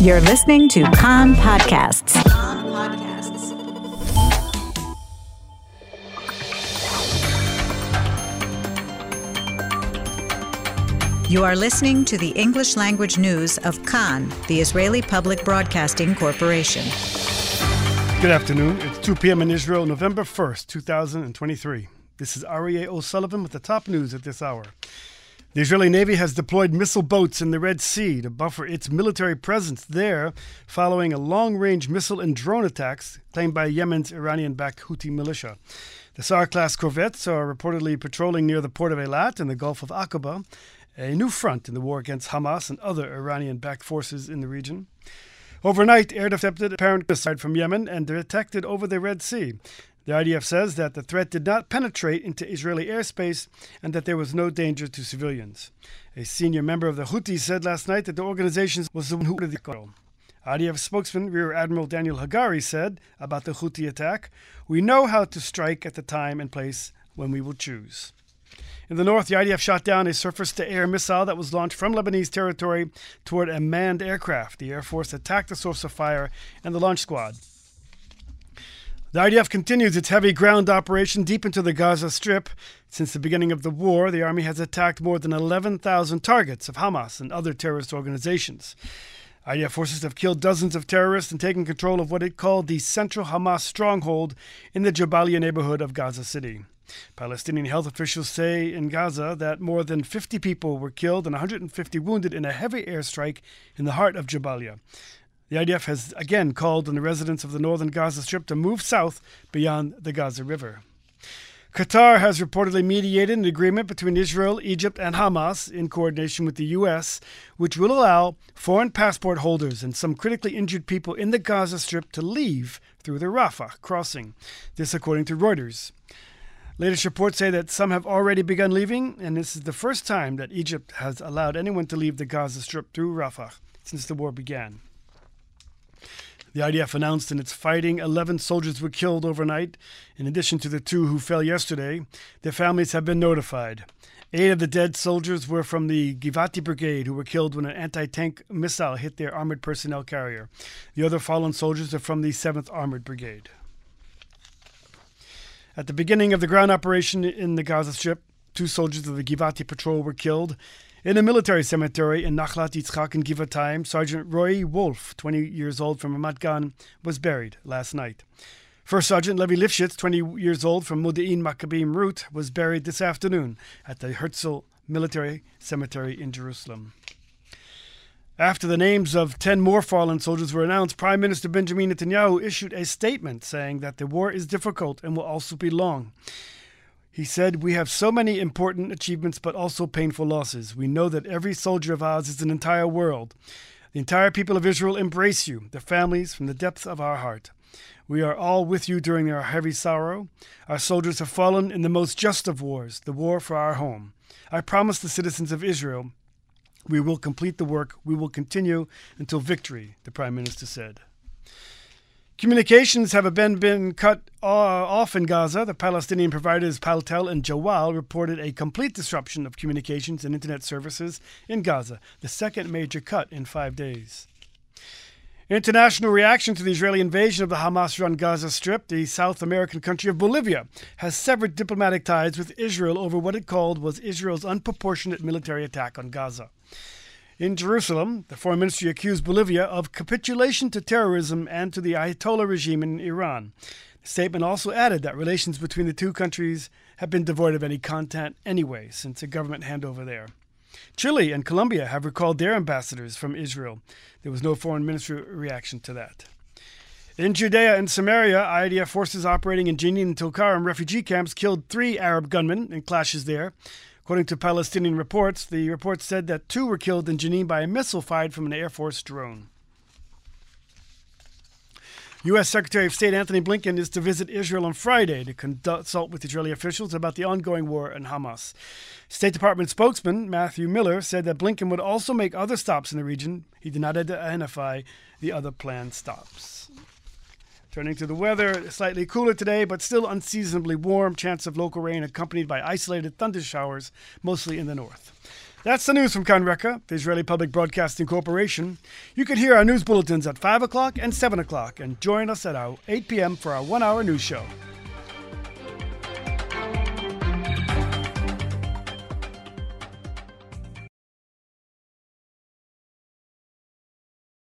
You're listening to Kan Podcasts. You are listening to the English language news of Kan, the Israeli Public Broadcasting Corporation. Good afternoon. It's 2 p.m. in Israel, November 1st, 2023. This is Aryeh O'Sullivan with the top news at this hour. The Israeli Navy has deployed missile boats in the Red Sea to buffer its military presence there following a long range missile and drone attacks claimed by Yemen's Iranian backed Houthi militia. The Sa'ar class corvettes are reportedly patrolling near the port of Eilat in the Gulf of Aqaba, a new front in the war against Hamas and other Iranian backed forces in the region. Overnight, air intercepted apparent missile from Yemen and detected over the Red Sea. The IDF says that the threat did not penetrate into Israeli airspace and that there was no danger to civilians. A senior member of the Houthis said last night that the organization was the one who ordered the call. IDF spokesman Rear Admiral Daniel Hagari said about the Houthi attack, We know how to strike at the time and place when we will choose. In the north, the IDF shot down a surface to air missile that was launched from Lebanese territory toward a manned aircraft. The Air Force attacked the source of fire and the launch squad. The IDF continues its heavy ground operation deep into the Gaza Strip. Since the beginning of the war, the Army has attacked more than 11,000 targets of Hamas and other terrorist organizations. IDF forces have killed dozens of terrorists and taken control of what it called the central Hamas stronghold in the Jabalia neighborhood of Gaza City. Palestinian health officials say in Gaza that more than 50 people were killed and 150 wounded in a heavy airstrike in the heart of Jabalia. The IDF has again called on the residents of the northern Gaza Strip to move south beyond the Gaza River. Qatar has reportedly mediated an agreement between Israel, Egypt, and Hamas in coordination with the U.S., which will allow foreign passport holders and some critically injured people in the Gaza Strip to leave through the Rafah crossing. This, according to Reuters. Latest reports say that some have already begun leaving, and this is the first time that Egypt has allowed anyone to leave the Gaza Strip through Rafah since the war began. The IDF announced in its fighting 11 soldiers were killed overnight, in addition to the two who fell yesterday. Their families have been notified. Eight of the dead soldiers were from the Givati Brigade, who were killed when an anti tank missile hit their armored personnel carrier. The other fallen soldiers are from the 7th Armored Brigade. At the beginning of the ground operation in the Gaza Strip, two soldiers of the Givati patrol were killed. In a military cemetery in Nachlat Yitzchak in Givatayim, Sergeant Roy Wolf, 20 years old from Ramat Gan, was buried last night. First Sergeant Levi Lifshitz, 20 years old from Modi'in Maccabim Re'ut, was buried this afternoon at the Herzl Military Cemetery in Jerusalem. After the names of 10 more fallen soldiers were announced, Prime Minister Benjamin Netanyahu issued a statement saying that the war is difficult and will also be long. He said, We have so many important achievements, but also painful losses. We know that every soldier of ours is an entire world. The entire people of Israel embrace you, their families, from the depths of our heart. We are all with you during our heavy sorrow. Our soldiers have fallen in the most just of wars, the war for our home. I promise the citizens of Israel we will complete the work. We will continue until victory, the Prime Minister said. Communications have been, been cut uh, off in Gaza. The Palestinian providers Paltel and Jawwal reported a complete disruption of communications and internet services in Gaza, the second major cut in five days. International reaction to the Israeli invasion of the Hamas run Gaza Strip, the South American country of Bolivia has severed diplomatic ties with Israel over what it called was Israel's unproportionate military attack on Gaza. In Jerusalem, the foreign ministry accused Bolivia of capitulation to terrorism and to the Ayatollah regime in Iran. The statement also added that relations between the two countries have been devoid of any content anyway since a government handover there. Chile and Colombia have recalled their ambassadors from Israel. There was no foreign ministry reaction to that. In Judea and Samaria, IDF forces operating in Jenin and Tulkarm refugee camps killed three Arab gunmen in clashes there. According to Palestinian reports, the report said that two were killed in Jenin by a missile fired from an Air Force drone. U.S. Secretary of State Antony Blinken is to visit Israel on Friday to consult with Israeli officials about the ongoing war in Hamas. State Department spokesman Matthew Miller said that Blinken would also make other stops in the region. He did not identify the other planned stops. Turning to the weather, slightly cooler today, but still unseasonably warm. Chance of local rain accompanied by isolated thunder showers, mostly in the north. That's the news from Kan Reka, the Israeli Public Broadcasting Corporation. You can hear our news bulletins at 5 o'clock and 7 o'clock and join us at our 8 p.m. for our one hour news show.